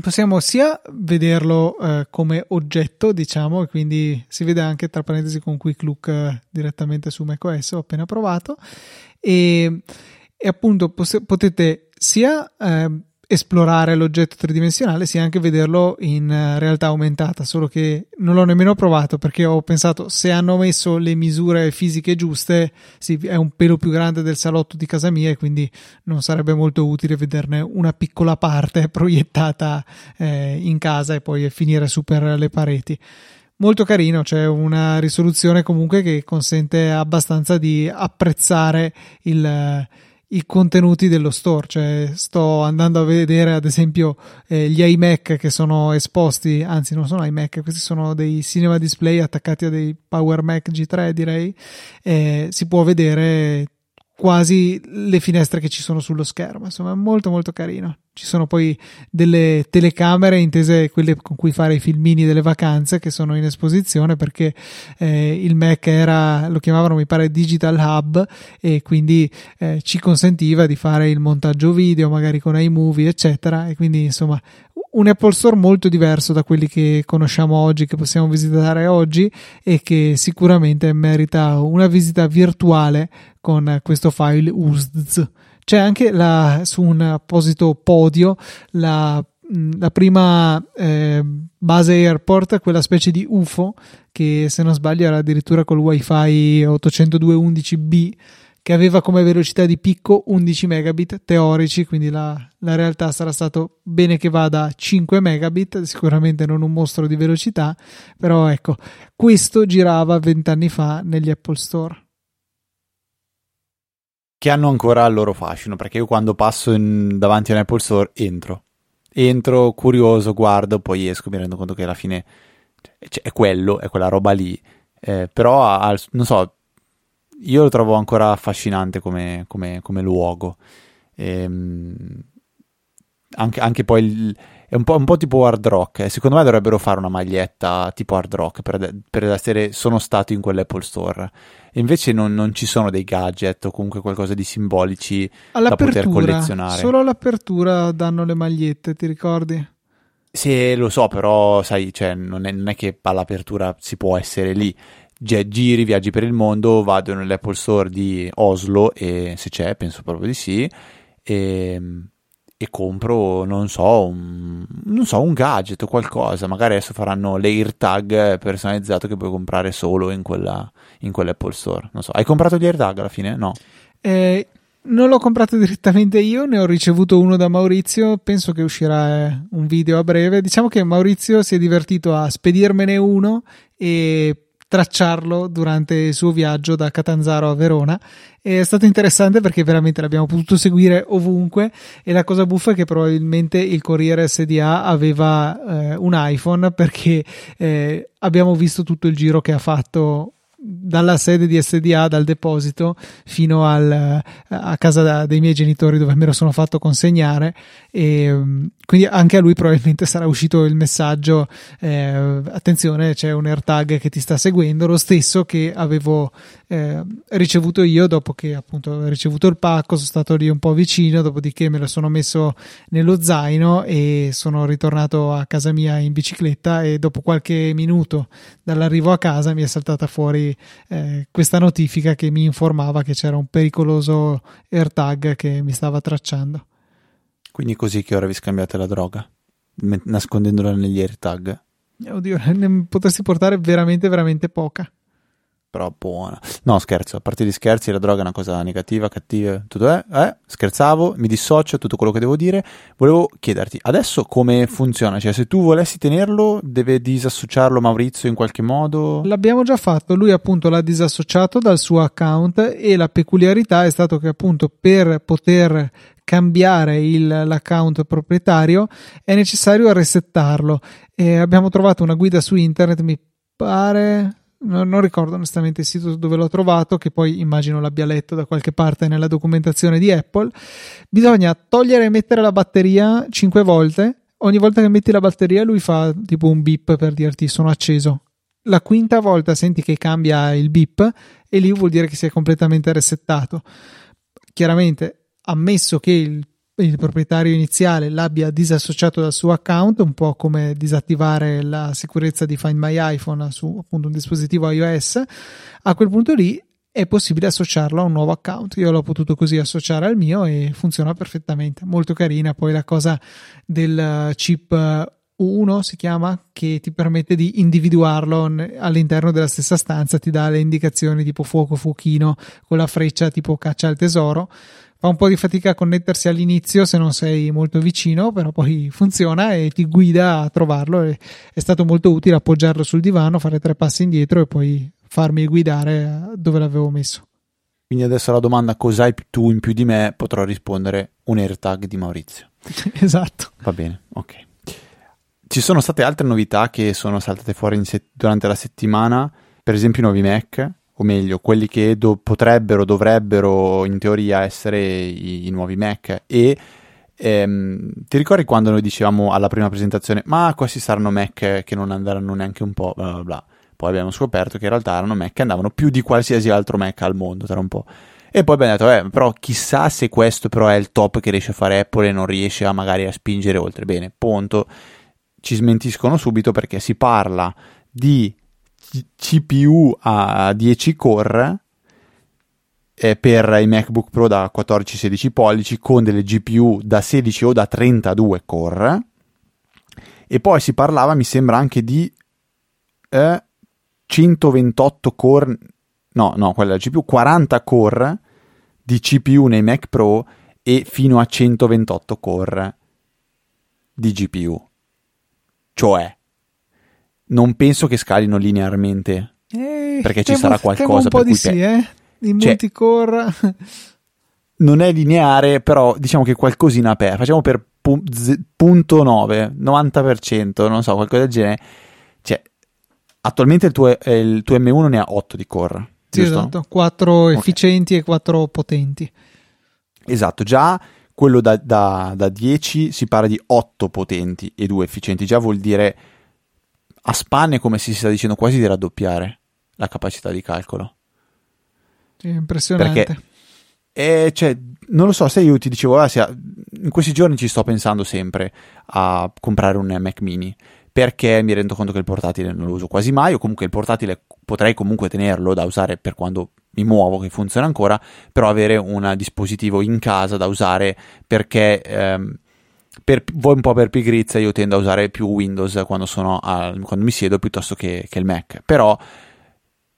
possiamo sia vederlo eh, come oggetto, diciamo, e quindi si vede anche tra parentesi con Quick Look eh, direttamente su macOS, ho appena provato, e, e appunto poss- potete sia eh, esplorare l'oggetto tridimensionale sia anche vederlo in eh, realtà aumentata, solo che non l'ho nemmeno provato perché ho pensato se hanno messo le misure fisiche giuste, sì, è un pelo più grande del salotto di casa mia e quindi non sarebbe molto utile vederne una piccola parte proiettata eh, in casa e poi finire su per le pareti. Molto carino, c'è una risoluzione comunque che consente abbastanza di apprezzare il i contenuti dello store, cioè sto andando a vedere ad esempio eh, gli iMac che sono esposti, anzi non sono iMac, questi sono dei cinema display attaccati a dei Power Mac G3 direi, eh, si può vedere quasi le finestre che ci sono sullo schermo, insomma è molto molto carino. Ci sono poi delle telecamere, intese quelle con cui fare i filmini delle vacanze, che sono in esposizione perché eh, il Mac era, lo chiamavano mi pare Digital Hub e quindi eh, ci consentiva di fare il montaggio video, magari con iMovie, eccetera. E quindi insomma un Apple Store molto diverso da quelli che conosciamo oggi, che possiamo visitare oggi e che sicuramente merita una visita virtuale con questo file USDZ. C'è anche la, su un apposito podio la, la prima eh, base airport, quella specie di UFO che se non sbaglio era addirittura col wifi 802.11b che aveva come velocità di picco 11 megabit teorici, quindi la, la, realtà sarà stato bene che vada a 5 megabit, sicuramente non un mostro di velocità, però ecco, questo girava vent'anni fa negli Apple Store che hanno ancora il loro fascino, perché io quando passo in, davanti a un Apple Store entro, entro curioso, guardo, poi esco, mi rendo conto che alla fine cioè, è quello, è quella roba lì, eh, però al, non so, io lo trovo ancora affascinante come, come, come luogo. Ehm, anche, anche, poi il, è un po', un po', tipo hard rock. Eh. Secondo me dovrebbero fare una maglietta tipo hard rock per, per essere sono stato in quell'Apple Store. E invece non, non, ci sono dei gadget o comunque qualcosa di simbolici da poter collezionare. Solo all'apertura danno le magliette, ti ricordi? Sì, lo so, però sai, cioè, non, è, non è che all'apertura si può essere lì. Giri, viaggi per il mondo, vado nell'Apple Store di Oslo e se c'è, penso proprio di sì. E e compro, non so, un, non so, un gadget o qualcosa. Magari adesso faranno l'AirTag personalizzato che puoi comprare solo in, quella, in quell'Apple Store. Non so, hai comprato gli AirTag alla fine? No. Eh, non l'ho comprato direttamente io, ne ho ricevuto uno da Maurizio. Penso che uscirà eh, un video a breve. Diciamo che Maurizio si è divertito a spedirmene uno e tracciarlo durante il suo viaggio da Catanzaro a Verona. È stato interessante perché veramente l'abbiamo potuto seguire ovunque e la cosa buffa è che probabilmente il Corriere SDA aveva eh, un iPhone perché eh, abbiamo visto tutto il giro che ha fatto dalla sede di SDA, dal deposito, fino al, a casa dei miei genitori dove me lo sono fatto consegnare e mm, quindi anche a lui probabilmente sarà uscito il messaggio eh, attenzione c'è un AirTag che ti sta seguendo, lo stesso che avevo eh, ricevuto io dopo che appunto ho ricevuto il pacco, sono stato lì un po' vicino, dopodiché me lo sono messo nello zaino e sono ritornato a casa mia in bicicletta e dopo qualche minuto dall'arrivo a casa mi è saltata fuori eh, questa notifica che mi informava che c'era un pericoloso AirTag che mi stava tracciando. Quindi così che ora vi scambiate la droga, nascondendola negli AirTag? Oddio, ne potresti portare veramente, veramente poca. Però buona. No, scherzo, a parte gli scherzi, la droga è una cosa negativa, cattiva, tutto è, eh, scherzavo, mi dissocio, tutto quello che devo dire. Volevo chiederti, adesso come funziona? Cioè, se tu volessi tenerlo, deve disassociarlo Maurizio in qualche modo? L'abbiamo già fatto, lui appunto l'ha disassociato dal suo account e la peculiarità è stato che appunto per poter cambiare il, l'account proprietario è necessario resettarlo e abbiamo trovato una guida su internet mi pare non ricordo onestamente il sito dove l'ho trovato, che poi immagino l'abbia letto da qualche parte nella documentazione di Apple. Bisogna togliere e mettere la batteria 5 volte. Ogni volta che metti la batteria, lui fa tipo un beep per dirti sono acceso. La quinta volta senti che cambia il beep e lì vuol dire che si è completamente resettato. Chiaramente, ammesso che il il proprietario iniziale l'abbia disassociato dal suo account, un po' come disattivare la sicurezza di Find My iPhone su appunto un dispositivo iOS, a quel punto lì è possibile associarlo a un nuovo account. Io l'ho potuto così associare al mio e funziona perfettamente. Molto carina poi la cosa del chip 1 si chiama che ti permette di individuarlo all'interno della stessa stanza, ti dà le indicazioni tipo fuoco, fuochino con la freccia tipo caccia al tesoro fa un po' di fatica a connettersi all'inizio se non sei molto vicino, però poi funziona e ti guida a trovarlo. E è stato molto utile appoggiarlo sul divano, fare tre passi indietro e poi farmi guidare dove l'avevo messo. Quindi adesso la domanda cos'hai tu in più di me potrò rispondere un AirTag di Maurizio. esatto. Va bene, ok. Ci sono state altre novità che sono saltate fuori se- durante la settimana, per esempio i nuovi Mac o meglio, quelli che do- potrebbero, dovrebbero in teoria essere i, i nuovi Mac. E ehm, ti ricordi quando noi dicevamo alla prima presentazione, ma questi saranno Mac che non andranno neanche un po', bla bla bla. Poi abbiamo scoperto che in realtà erano Mac che andavano più di qualsiasi altro Mac al mondo, tra un po'. E poi abbiamo detto, eh, però chissà se questo però è il top che riesce a fare Apple e non riesce a magari a spingere oltre. Bene, punto. Ci smentiscono subito perché si parla di CPU a 10 core eh, per i MacBook Pro da 14-16 pollici con delle GPU da 16 o da 32 core. E poi si parlava mi sembra anche di eh, 128 core no no quella è la GPU 40 core di CPU nei Mac Pro e fino a 128 core di GPU cioè non penso che scalino linearmente. Eh, perché ci sarà qualcosa un po' di sì, eh? In cioè, multicore. non è lineare, però diciamo che qualcosina per. Facciamo per punto 9, 90%, non so, qualcosa del genere. Cioè, attualmente il tuo, il tuo M1 ne ha 8 di core. Sì, giusto? esatto, 4 okay. efficienti e 4 potenti. Esatto, già quello da, da, da 10 si parla di 8 potenti e 2 efficienti, già vuol dire a spanne, come si sta dicendo, quasi di raddoppiare la capacità di calcolo. Sì, impressionante. Perché, eh, cioè, non lo so, se io ti dicevo, ah, sia, in questi giorni ci sto pensando sempre a comprare un Mac mini perché mi rendo conto che il portatile non lo uso quasi mai o comunque il portatile potrei comunque tenerlo da usare per quando mi muovo che funziona ancora però avere un dispositivo in casa da usare perché ehm, per, voi un po' per pigrizia io tendo a usare più Windows quando, a, quando mi siedo piuttosto che, che il Mac però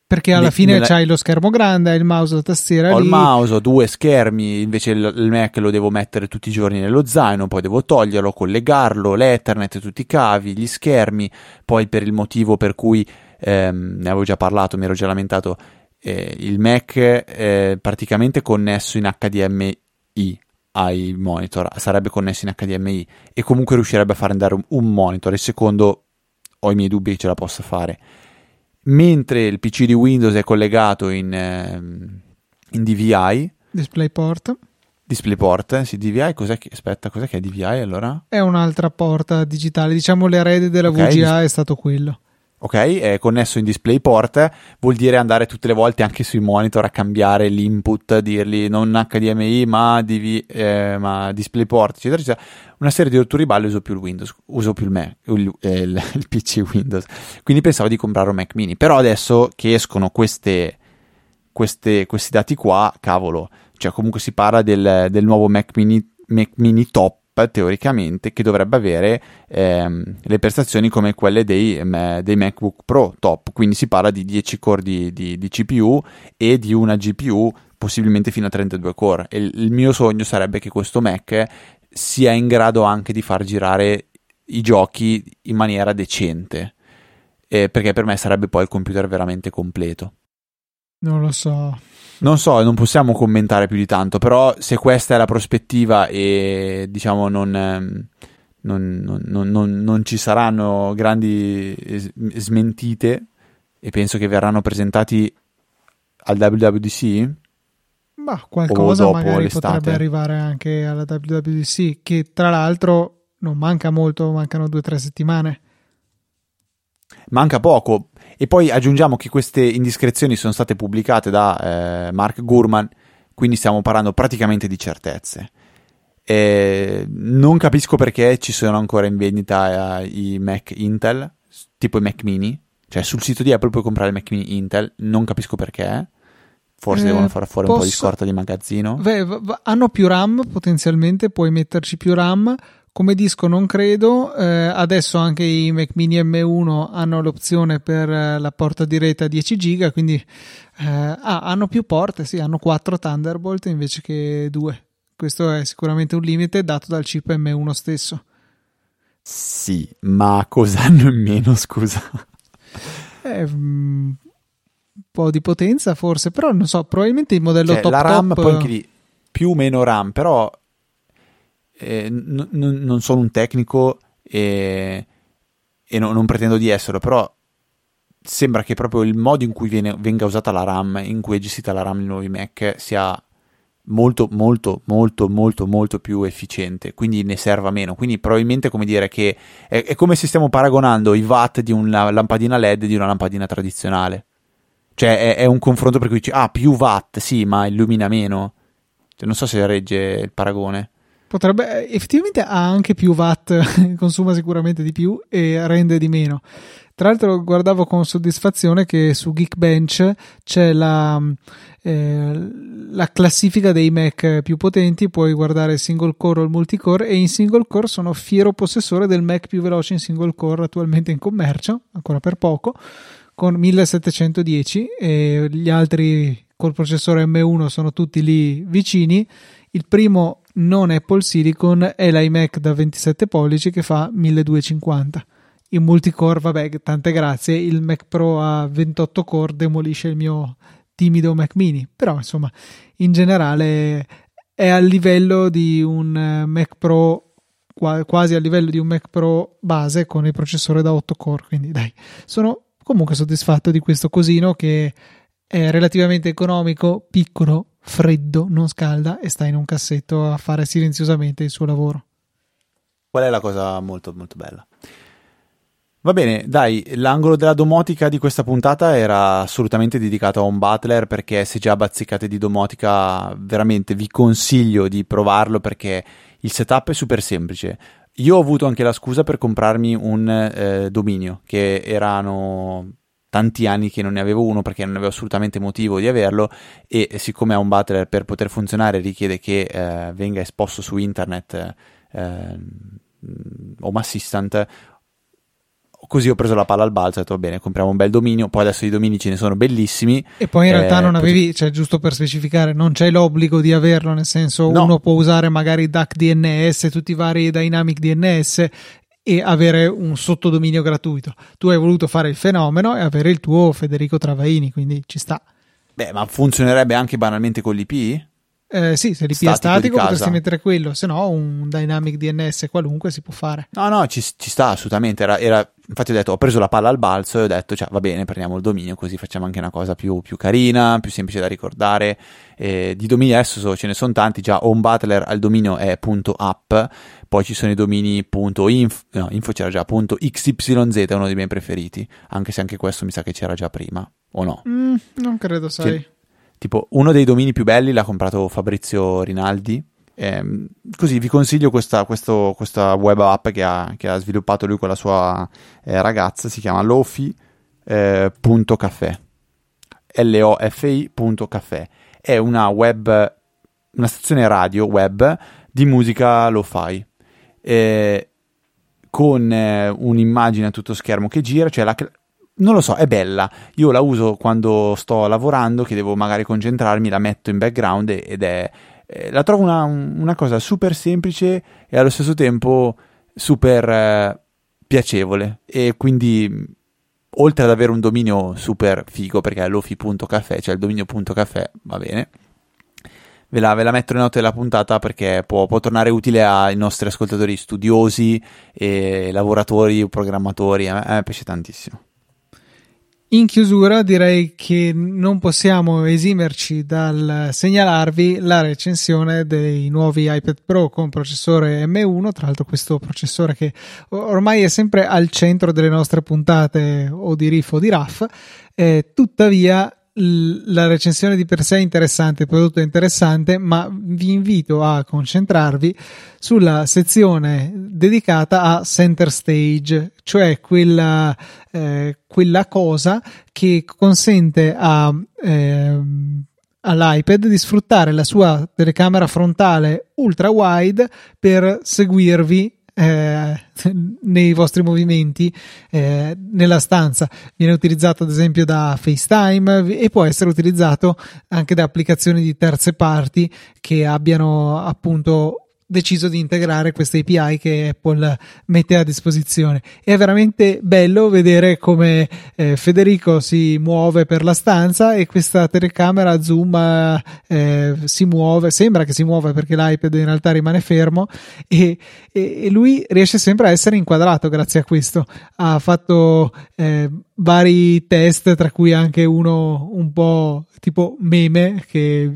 perché alla ne, fine nella... c'hai lo schermo grande, hai il mouse, la tastiera. Ho lì. il mouse, ho due schermi, invece il, il, Mac lo devo mettere tutti i giorni nello zaino, poi devo toglierlo, collegarlo, l'Ethernet, tutti i cavi, gli schermi, poi per il motivo per cui ehm, ne avevo già parlato, mi ero già lamentato, eh, il Mac è praticamente connesso in HDMI ai monitor, sarebbe connesso in HDMI e comunque riuscirebbe a fare andare un, un monitor. Il secondo ho i miei dubbi che ce la possa fare. Mentre il PC di Windows è collegato in, ehm, in DVI. DisplayPort. DisplayPort, sì, DVI, cos'è che, aspetta, cos'è che è DVI allora? È un'altra porta digitale, diciamo l'erede della okay, VGA dis- è stato quello ok? È connesso in DisplayPort, vuol dire andare tutte le volte anche sui monitor a cambiare l'input, dirgli non HDMI ma, DV, eh, ma DisplayPort, eccetera, eccetera. Una serie di rotture uso più il Windows, uso più il Mac, il, il, il, PC Windows. Quindi pensavo di comprare un Mac mini, però adesso che escono queste, queste, questi dati qua, cavolo, cioè comunque si parla del, del nuovo Mac mini, Mac mini top teoricamente che dovrebbe avere ehm, le prestazioni come quelle dei, dei, MacBook Pro top, quindi si parla di 10 core di, di, di CPU e di una GPU possibilmente fino a 32 core. E il mio sogno sarebbe che questo Mac sia in grado anche di far girare i giochi in maniera decente, eh, perché per me sarebbe poi il computer veramente completo. Non lo so. Non so, non possiamo commentare più di tanto, però se questa è la prospettiva e diciamo non, ehm, non, non, non ci saranno grandi smentite e penso che verranno presentati al WWDC, ma qualcosa magari l'estate. potrebbe arrivare anche alla WWDC, che tra l'altro non manca molto, mancano due o tre settimane. Manca poco. E poi aggiungiamo che queste indiscrezioni sono state pubblicate da eh, Mark Gurman, quindi stiamo parlando praticamente di certezze. E non capisco perché ci sono ancora in vendita eh, i Mac Intel, tipo i Mac mini. Cioè sul sito di Apple puoi comprare i Mac mini Intel, non capisco perché Forse eh, devono fare fuori posso... un po' di scorta di magazzino. Beh, hanno più RAM potenzialmente, puoi metterci più RAM. Come disco non credo, eh, adesso anche i Mac Mini M1 hanno l'opzione per eh, la porta di rete a 10 giga, quindi eh, ah, hanno più porte, sì, hanno 4 Thunderbolt invece che 2. Questo è sicuramente un limite dato dal chip M1 stesso. Sì, ma cosa hanno in meno, scusa? Eh, mm, po' di potenza forse, però non so, probabilmente il modello cioè, top La RAM top... poi anche lì, più o meno RAM, però eh, n- non sono un tecnico e, e no, non pretendo di esserlo, però sembra che proprio il modo in cui viene, venga usata la RAM, in cui è gestita la RAM nei nuovi Mac, sia molto, molto, molto, molto, molto più efficiente, quindi ne serva meno. Quindi probabilmente come dire che è, è come se stiamo paragonando i watt di una lampadina LED di una lampadina tradizionale. Cioè è, è un confronto per cui dici, ah, più watt, sì, ma illumina meno. Cioè, non so se regge il paragone. Potrebbe, eh, effettivamente ha anche più watt, consuma sicuramente di più e rende di meno. Tra l'altro guardavo con soddisfazione che su Geekbench c'è la, eh, la, classifica dei Mac più potenti, puoi guardare il single core o il multicore e in single core sono fiero possessore del Mac più veloce in single core attualmente in commercio, ancora per poco, con 1710 e gli altri col processore M1 sono tutti lì vicini. Il primo non Apple Silicon è l'iMac da 27 pollici che fa 1250. In multicore, vabbè, tante grazie, il Mac Pro a 28 core demolisce il mio timido Mac mini, però insomma, in generale è a livello di un Mac Pro quasi a livello di un Mac Pro base con il processore da 8 core, quindi dai, sono comunque soddisfatto di questo cosino che è relativamente economico, piccolo, freddo, non scalda e sta in un cassetto a fare silenziosamente il suo lavoro. Qual è la cosa molto molto bella? Va bene, dai, l'angolo della domotica di questa puntata era assolutamente dedicato a un butler perché se già bazzicate di domotica veramente vi consiglio di provarlo perché il setup è super semplice. Io ho avuto anche la scusa per comprarmi un eh, dominio, che erano tanti anni che non ne avevo uno perché non avevo assolutamente motivo di averlo e siccome ha un butler per poter funzionare richiede che eh, venga esposto su internet eh, Home Assistant Così ho preso la palla al balzo e ho detto, va bene, compriamo un bel dominio, poi adesso i domini ce ne sono bellissimi. E poi in realtà eh, non avevi, cioè giusto per specificare, non c'è l'obbligo di averlo, nel senso no. uno può usare magari DAC DNS, tutti i vari Dynamic DNS e avere un sottodominio gratuito. Tu hai voluto fare il fenomeno e avere il tuo Federico Travaini, quindi ci sta. Beh, ma funzionerebbe anche banalmente con l'IP? Eh, sì, se l'IP è statico potresti mettere quello, se no un Dynamic DNS qualunque si può fare. No, no, ci, ci sta assolutamente. Era, era, infatti ho detto, ho preso la palla al balzo e ho detto, cioè, va bene, prendiamo il dominio così facciamo anche una cosa più, più carina, più semplice da ricordare. Eh, di domini adesso ce ne sono tanti, già Home Butler al dominio è .app, poi ci sono i domini .info, no, info c'era già, .xyz è uno dei miei preferiti, anche se anche questo mi sa che c'era già prima, o no? Mm, non credo, sai. C'è, Tipo, uno dei domini più belli l'ha comprato Fabrizio Rinaldi. Eh, così vi consiglio questa, questo, questa web app che ha, che ha, sviluppato lui con la sua eh, ragazza. Si chiama lofi.caffè. Eh, L-O-F-I.caffè. È una web, una stazione radio web di musica lo-fi. eh, con un'immagine a tutto schermo che gira, cioè la, non lo so, è bella. Io la uso quando sto lavorando, che devo magari concentrarmi, la metto in background ed è. Eh, la trovo una, una, cosa super semplice e allo stesso tempo super eh, piacevole. E quindi, oltre ad avere un dominio super figo, perché è lofi.caffè, cioè il dominio.caffè, va bene. Ve la, ve la, metto nelle note della puntata perché può, può, tornare utile ai nostri ascoltatori studiosi, e lavoratori, programmatori. A me, a me piace tantissimo. In chiusura direi che non possiamo esimerci dal segnalarvi la recensione dei nuovi iPad Pro con processore M1, tra l'altro questo processore che ormai è sempre al centro delle nostre puntate o di riff o di RAF, eh, tuttavia la recensione di per sé è interessante, il prodotto è interessante, ma vi invito a concentrarvi sulla sezione dedicata a center stage, cioè quella, eh, quella cosa che consente a, eh, all'iPad di sfruttare la sua telecamera frontale ultra wide per seguirvi eh, nei vostri movimenti eh, nella stanza. Viene utilizzato ad esempio da FaceTime e può essere utilizzato anche da applicazioni di terze parti che abbiano appunto deciso di integrare queste API che Apple mette a disposizione. È veramente bello vedere come eh, Federico si muove per la stanza e questa telecamera zoom eh, si muove, sembra che si muova perché l'iPad in realtà rimane fermo e, e, e lui riesce sempre a essere inquadrato grazie a questo. Ha fatto eh, vari test, tra cui anche uno un po' tipo meme, che,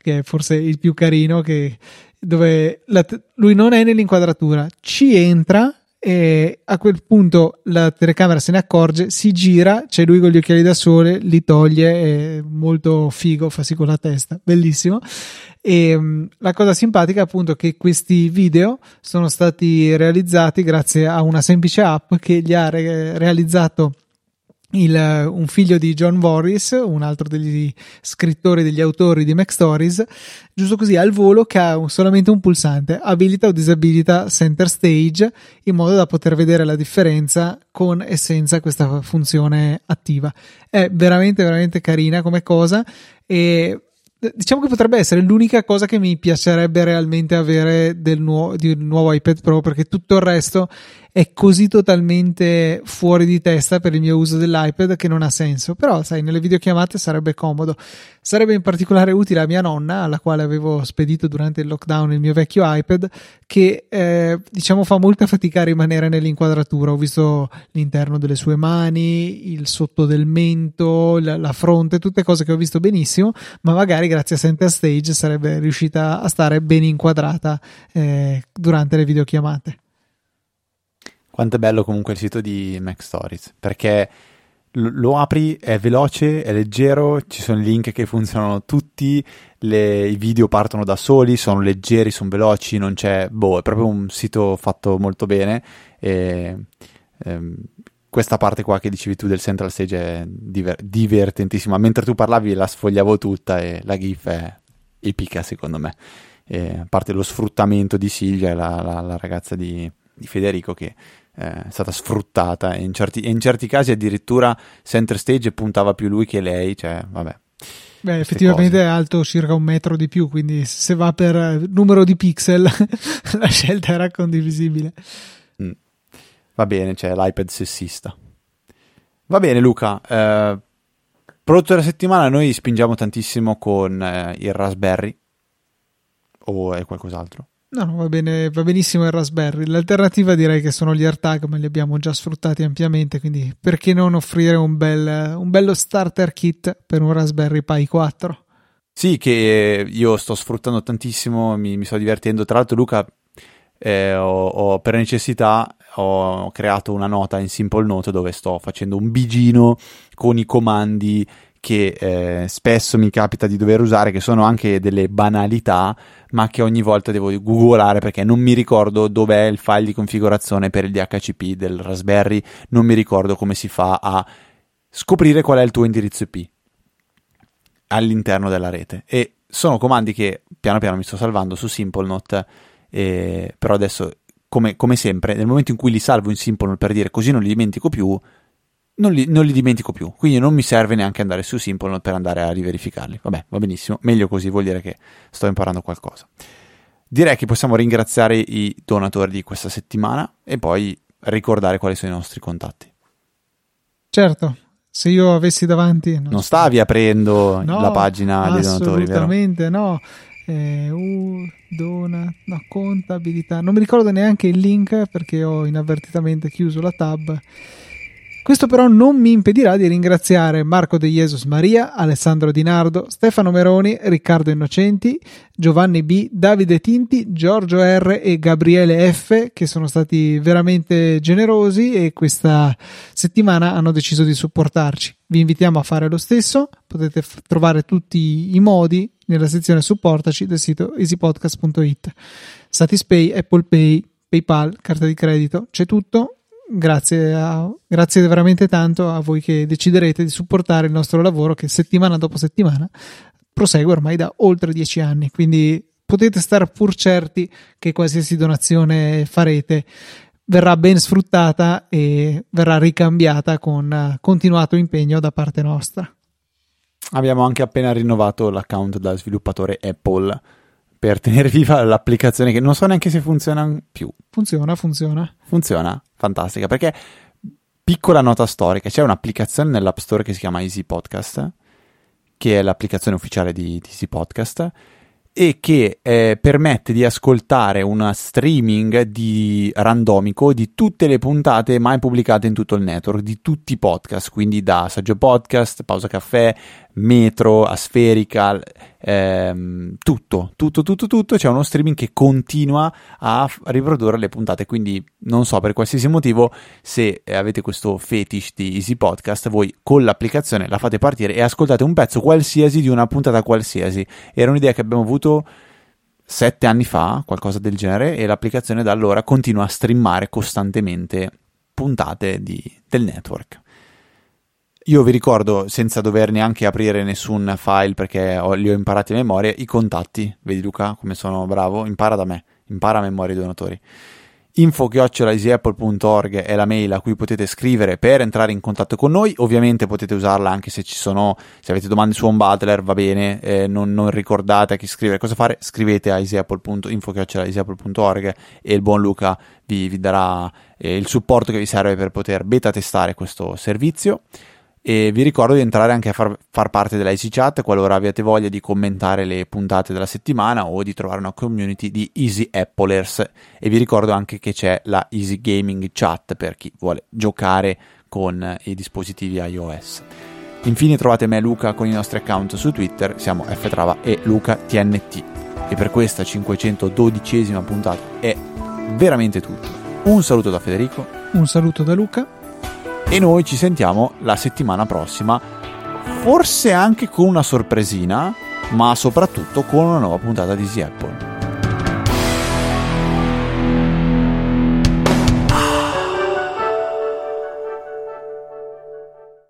che è forse il più carino, che dove la, lui non è nell'inquadratura, ci entra e a quel punto la telecamera se ne accorge, si gira, c'è lui con gli occhiali da sole, li toglie, è molto figo, fa sì con la testa, bellissimo. E um, la cosa simpatica è appunto che questi video sono stati realizzati grazie a una semplice app che gli ha re- realizzato il, un figlio di John Morris, un altro degli scrittori, degli autori di Mac Stories, giusto così al volo che ha solamente un pulsante, abilita o disabilita center stage, in modo da poter vedere la differenza con e senza questa funzione attiva. È veramente, veramente carina come cosa e diciamo che potrebbe essere l'unica cosa che mi piacerebbe realmente avere del nuovo, un nuovo iPad Pro perché tutto il resto è così totalmente fuori di testa per il mio uso dell'iPad che non ha senso. Però, sai, nelle videochiamate sarebbe comodo. Sarebbe in particolare utile a mia nonna, alla quale avevo spedito durante il lockdown il mio vecchio iPad, che eh, diciamo fa molta fatica a rimanere nell'inquadratura. Ho visto l'interno delle sue mani, il sotto del mento, la, la fronte, tutte cose che ho visto benissimo, ma magari grazie a Center Stage sarebbe riuscita a stare ben inquadrata eh, durante le videochiamate. Quanto è bello comunque il sito di Mac Stories, perché lo apri, è veloce, è leggero, ci sono i link che funzionano tutti, le, i video partono da soli, sono leggeri, sono veloci, non c'è, boh, è proprio un sito fatto molto bene e ehm, questa parte qua che dicevi tu del Central Stage è diver- divertentissima, mentre tu parlavi la sfogliavo tutta e la GIF è epica secondo me, e, a parte lo sfruttamento di Silvia, la, la, la ragazza di, di Federico che è stata sfruttata e in certi, in certi casi addirittura center stage puntava più lui che lei, cioè vabbè. Beh, effettivamente cose. è alto circa un metro di più, quindi se va per numero di pixel la scelta era condivisibile. Mm. Va bene, c'è l'iPad sessista. Va bene Luca, eh, prodotto della settimana noi spingiamo tantissimo con eh, il Raspberry o è qualcos'altro? No, va, bene, va benissimo il Raspberry. L'alternativa direi che sono gli AirTag, ma li abbiamo già sfruttati ampiamente, quindi perché non offrire un, bel, un bello starter kit per un Raspberry Pi 4? Sì, che io sto sfruttando tantissimo, mi, mi sto divertendo. Tra l'altro, Luca, eh, ho, ho, per necessità ho creato una nota in Simple Note dove sto facendo un bigino con i comandi che eh, spesso mi capita di dover usare, che sono anche delle banalità, ma che ogni volta devo googolare perché non mi ricordo dov'è il file di configurazione per il DHCP del Raspberry, non mi ricordo come si fa a scoprire qual è il tuo indirizzo IP all'interno della rete. E sono comandi che piano piano mi sto salvando su SimpleNote, eh, però adesso come, come, sempre, nel momento in cui li salvo in Simple per dire così non li dimentico più, non li, non li, dimentico più. Quindi non mi serve neanche andare su Simple per andare a riverificarli. Vabbè, va benissimo. Meglio così, vuol dire che sto imparando qualcosa. Direi che possiamo ringraziare i donatori di questa settimana e poi ricordare quali sono i nostri contatti. Certo, se io avessi davanti... Non, non stavi aprendo no, la pagina dei donatori, vero? Assolutamente no. Eh, uh, dona, no, contabilità. Non mi ricordo neanche il link perché ho inavvertitamente chiuso la tab. Questo però non mi impedirà di ringraziare Marco De Jesus Maria, Alessandro Di Nardo, Stefano Meroni, Riccardo Innocenti, Giovanni B, Davide Tinti, Giorgio R e Gabriele F che sono stati veramente generosi e questa settimana hanno deciso di supportarci. Vi invitiamo a fare lo stesso, potete f- trovare tutti i modi nella sezione supportaci del sito easypodcast.it. Satispay, Apple Pay, PayPal, carta di credito, c'è tutto grazie, a, grazie veramente tanto a voi che deciderete di supportare il nostro lavoro che settimana dopo settimana prosegue ormai da oltre dieci anni. Quindi potete stare pur certi che qualsiasi donazione farete verrà ben sfruttata e verrà ricambiata con continuato impegno da parte nostra. Abbiamo anche appena rinnovato l'account da sviluppatore Apple per tenere viva l'applicazione che non so neanche se funziona più. Funziona, funziona. Funziona, fantastica, perché piccola nota storica, c'è un'applicazione nell'App Store che si chiama Easy Podcast, che è l'applicazione ufficiale di, di Easy Podcast, e che eh, permette di ascoltare una streaming di randomico di tutte le puntate mai pubblicate in tutto il network, di tutti i podcast, quindi da Saggio Podcast, Pausa Caffè, Metro, Aspherical, ehm, tutto, tutto, tutto, tutto. C'è uno streaming che continua a riprodurre le puntate. Quindi non so per qualsiasi motivo se avete questo fetish di Easy Podcast, voi con l'applicazione la fate partire e ascoltate un pezzo qualsiasi di una puntata qualsiasi. Era un'idea che abbiamo avuto sette anni fa, qualcosa del genere, e l'applicazione da allora continua a streamare costantemente puntate di, del network. Io vi ricordo, senza dover neanche aprire nessun file perché ho, li ho imparati a memoria, i contatti. Vedi Luca come sono bravo? Impara da me, impara a memoria i donatori. info-easyapple.org è la mail a cui potete scrivere per entrare in contatto con noi. Ovviamente potete usarla anche se ci sono, se avete domande su Home Butler, va bene, eh, non, non, ricordate a chi scrivere, cosa fare, scrivete a info-easyapple.org e il buon Luca vi, vi darà eh, il supporto che vi serve per poter beta testare questo servizio. E vi ricordo di entrare anche a far, far parte Easy Chat qualora abbiate voglia di commentare le puntate della settimana o di trovare una community di Easy Applers. E vi ricordo anche che c'è la Easy Gaming Chat per chi vuole giocare con i dispositivi iOS. Infine trovate me e Luca con i nostri account su Twitter, siamo ftrava e LucaTNT. E per questa 512esima puntata è veramente tutto. Un saluto da Federico. Un saluto da Luca e noi ci sentiamo la settimana prossima, forse anche con una sorpresina, ma soprattutto con una nuova puntata di Easy Apple.